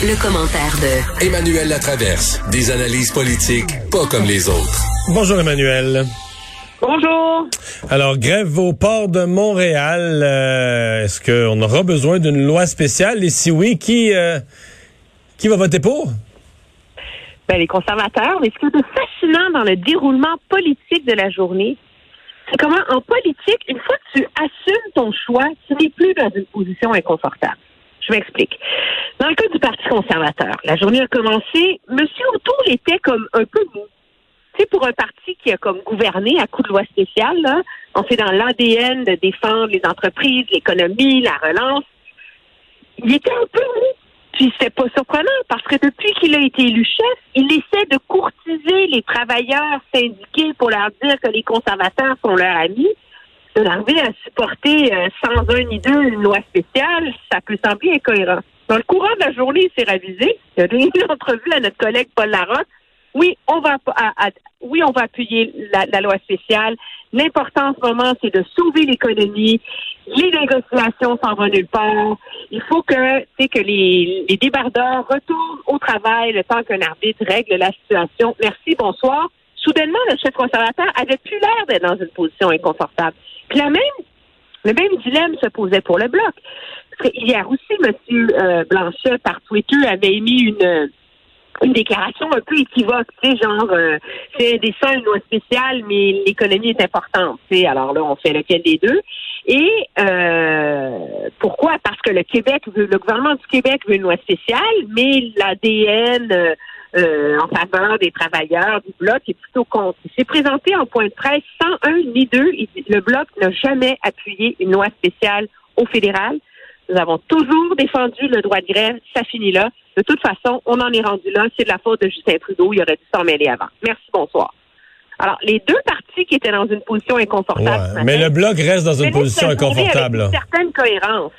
Le, commentaire de Emmanuel Latraverse. Des analyses politiques pas comme les autres. Bonjour Emmanuel. Bonjour. Alors, grève au port de Montréal. euh, Est-ce qu'on aura besoin d'une loi spéciale? Et si oui, qui, euh, qui va voter pour? Ben, les conservateurs, mais ce qui est fascinant dans le déroulement politique de la journée, c'est comment en politique, une fois que tu assumes ton choix, tu n'es plus dans une position inconfortable. Je m'explique. Dans le cas du Parti conservateur, la journée a commencé, M. O'Toole était comme un peu mou. Sais, pour un parti qui a comme gouverné à coup de loi spéciale, là, on fait dans l'ADN de défendre les entreprises, l'économie, la relance. Il était un peu mou. Puis c'était pas surprenant parce que depuis qu'il a été élu chef, il essaie de courtiser les travailleurs syndiqués pour leur dire que les conservateurs sont leurs amis. De l'arriver à supporter euh, sans un ni deux une loi spéciale, ça peut sembler incohérent. Dans le courant de la journée, il s'est ravisé. Il a donné une entrevue à notre collègue Paul Larocque. Oui, on va oui, on va appuyer la, loi spéciale. L'important en ce moment, c'est de sauver l'économie. Les négociations s'en vont nulle part. Il faut que, que les, les débardeurs retournent au travail le temps qu'un arbitre règle la situation. Merci, bonsoir. Soudainement, le chef conservateur avait plus l'air d'être dans une position inconfortable. Puis même, le même dilemme se posait pour le bloc. Hier aussi, M. Euh, Blanchet, par Twitter, avait émis une une déclaration un peu équivoque, tu sais, genre euh, c'est dessin, une loi spéciale, mais l'économie est importante, tu sais. Alors là, on fait lequel des deux. Et euh, pourquoi? Parce que le Québec veut, le gouvernement du Québec veut une loi spéciale, mais l'ADN euh, en faveur des travailleurs du bloc est plutôt contre. Il s'est présenté en point de presse sans un ni deux. Il dit, le bloc n'a jamais appuyé une loi spéciale au fédéral. Nous avons toujours défendu le droit de grève. Ça finit là. De toute façon, on en est rendu là. C'est de la faute de Justin Trudeau. Il aurait dû s'en mêler avant. Merci, bonsoir. Alors, les deux partis qui étaient dans une position inconfortable. Ouais, ce matin, mais le bloc reste dans une position inconfortable. Avec une certaine cohérence.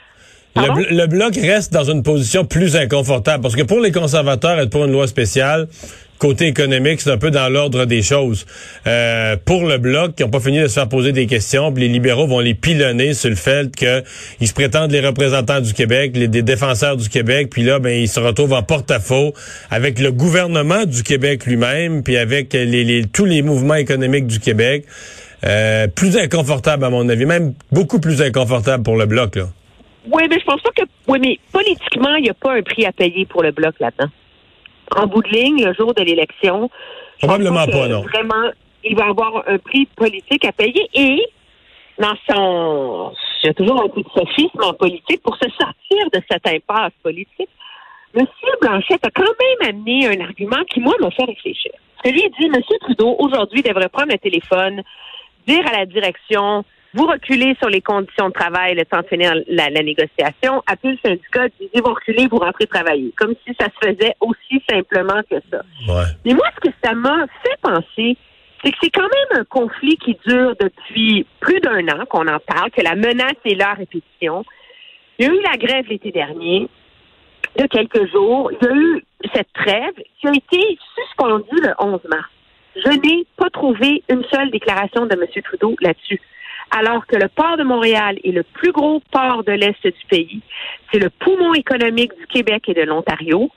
Le, Pardon? bl- le bloc reste dans une position plus inconfortable parce que pour les conservateurs, être pour une loi spéciale, côté économique, c'est un peu dans l'ordre des choses. Euh, pour le bloc, qui n'ont pas fini de se faire poser des questions, puis les libéraux vont les pilonner sur le fait qu'ils se prétendent les représentants du Québec, les des défenseurs du Québec, puis là, ben ils se retrouvent en porte-à-faux avec le gouvernement du Québec lui-même, puis avec les, les- tous les mouvements économiques du Québec. Euh, plus inconfortable à mon avis, même beaucoup plus inconfortable pour le bloc là. Oui, mais je pense pas que. Oui, mais politiquement, il n'y a pas un prix à payer pour le bloc là-dedans. En bout de ligne, le jour de l'élection. Probablement pas, non. Vraiment, il va avoir un prix politique à payer et dans son. Il y a toujours un peu de sophisme en politique pour se sortir de cette impasse politique. M. Blanchette a quand même amené un argument qui, moi, m'a fait réfléchir. Parce que lui, il dit M. Trudeau, aujourd'hui, devrait prendre le téléphone, dire à la direction vous reculez sur les conditions de travail le temps de finir la, la négociation, appelez le syndicat, disez vous reculez, vous rentrez travailler. Comme si ça se faisait aussi simplement que ça. Ouais. Mais moi, ce que ça m'a fait penser, c'est que c'est quand même un conflit qui dure depuis plus d'un an qu'on en parle, que la menace est là à répétition. Il y a eu la grève l'été dernier de quelques jours. Il y a eu cette trêve qui a été suspendue le 11 mars. Je n'ai pas trouvé une seule déclaration de M. Trudeau là-dessus. Alors que le port de Montréal est le plus gros port de l'Est du pays, c'est le poumon économique du Québec et de l'Ontario,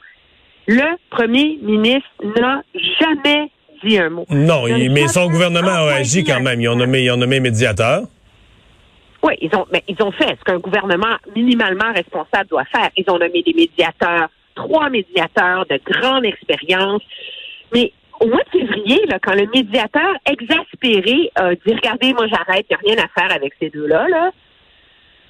le premier ministre n'a jamais dit un mot. Non, Il mais son gouvernement a agi quand même. Ils ont nommé, ils ont nommé médiateur. Oui, ils ont, mais ils ont fait ce qu'un gouvernement minimalement responsable doit faire. Ils ont nommé des médiateurs, trois médiateurs de grande expérience. Mais au mois de février, là, quand le médiateur exaspéré a dit Regardez, moi j'arrête, il n'y a rien à faire avec ces deux-là, là,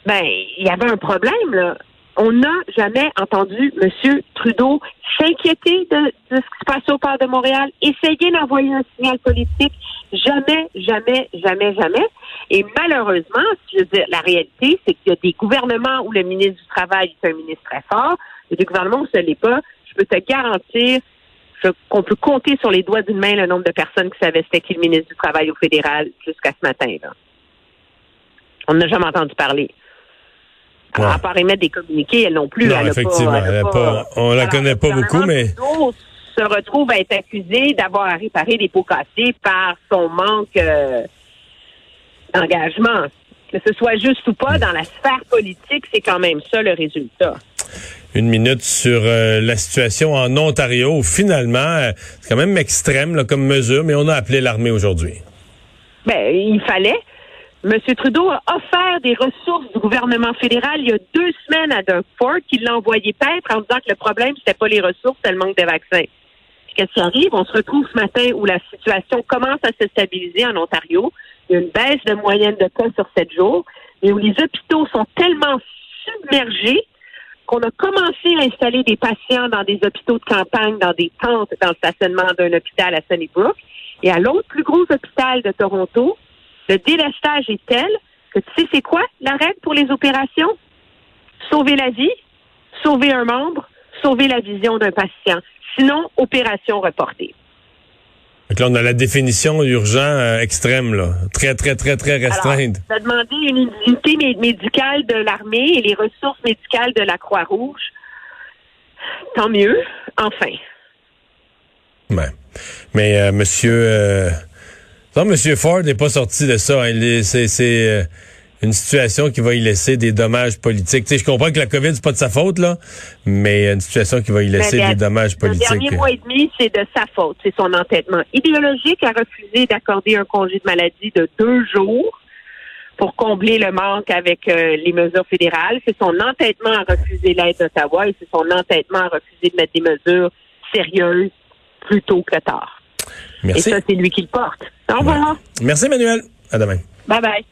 ben, il y avait un problème, là. on n'a jamais entendu M. Trudeau s'inquiéter de, de, ce qui se passe au port de Montréal, essayer d'envoyer un signal politique. Jamais, jamais, jamais, jamais. Et malheureusement, je veux dire, la réalité, c'est qu'il y a des gouvernements où le ministre du Travail est un ministre très fort, et des gouvernements où ce n'est pas. Je peux te garantir qu'on peut compter sur les doigts d'une main le nombre de personnes qui savaient c'était qui le ministre du Travail au fédéral jusqu'à ce matin. Là. On n'a jamais entendu parler. Ouais. À part émettre des communiqués, elle non plus. Non, elle effectivement. pas, elle pas, pas, on la connaît pas beaucoup, mais. se retrouve à être accusé d'avoir à réparer des pots cassés par son manque euh, d'engagement. Que ce soit juste ou pas, dans la sphère politique, c'est quand même ça le résultat. Une minute sur euh, la situation en Ontario. Où, finalement, euh, c'est quand même extrême là, comme mesure, mais on a appelé l'armée aujourd'hui. Ben, il fallait. M. Trudeau a offert des ressources du gouvernement fédéral il y a deux semaines à Doug qui l'a envoyé paître en disant que le problème, c'était pas les ressources, c'était le manque de vaccins. Qu'est-ce qui arrive? On se retrouve ce matin où la situation commence à se stabiliser en Ontario. Il y a une baisse de moyenne de cas sur sept jours, et où les hôpitaux sont tellement submergés qu'on a commencé à installer des patients dans des hôpitaux de campagne, dans des tentes dans le stationnement d'un hôpital à Sunnybrook. Et à l'autre plus gros hôpital de Toronto, le délestage est tel que tu sais c'est quoi la règle pour les opérations? Sauver la vie, sauver un membre, sauver la vision d'un patient. Sinon, opération reportée. Donc là, on a la définition urgent euh, extrême, là. Très, très, très, très restreinte. Alors, on a demandé une unité médicale de l'armée et les ressources médicales de la Croix-Rouge. Tant mieux. Enfin. Ouais. Mais euh, monsieur... Euh... Non, Monsieur Ford n'est pas sorti de ça. Hein. C'est euh, une situation qui va y laisser des dommages politiques. sais, je comprends que la COVID, c'est pas de sa faute, là, mais une situation qui va y laisser des dommages politiques. Le dernier mois et demi, c'est de sa faute. C'est son entêtement idéologique à refuser d'accorder un congé de maladie de deux jours pour combler le manque avec euh, les mesures fédérales. C'est son entêtement à refuser l'aide d'Ottawa et c'est son entêtement à refuser de mettre des mesures sérieuses plus tôt que tard. Merci. Et ça, c'est lui qui le porte. Au revoir. Merci, Emmanuel. À demain. Bye bye.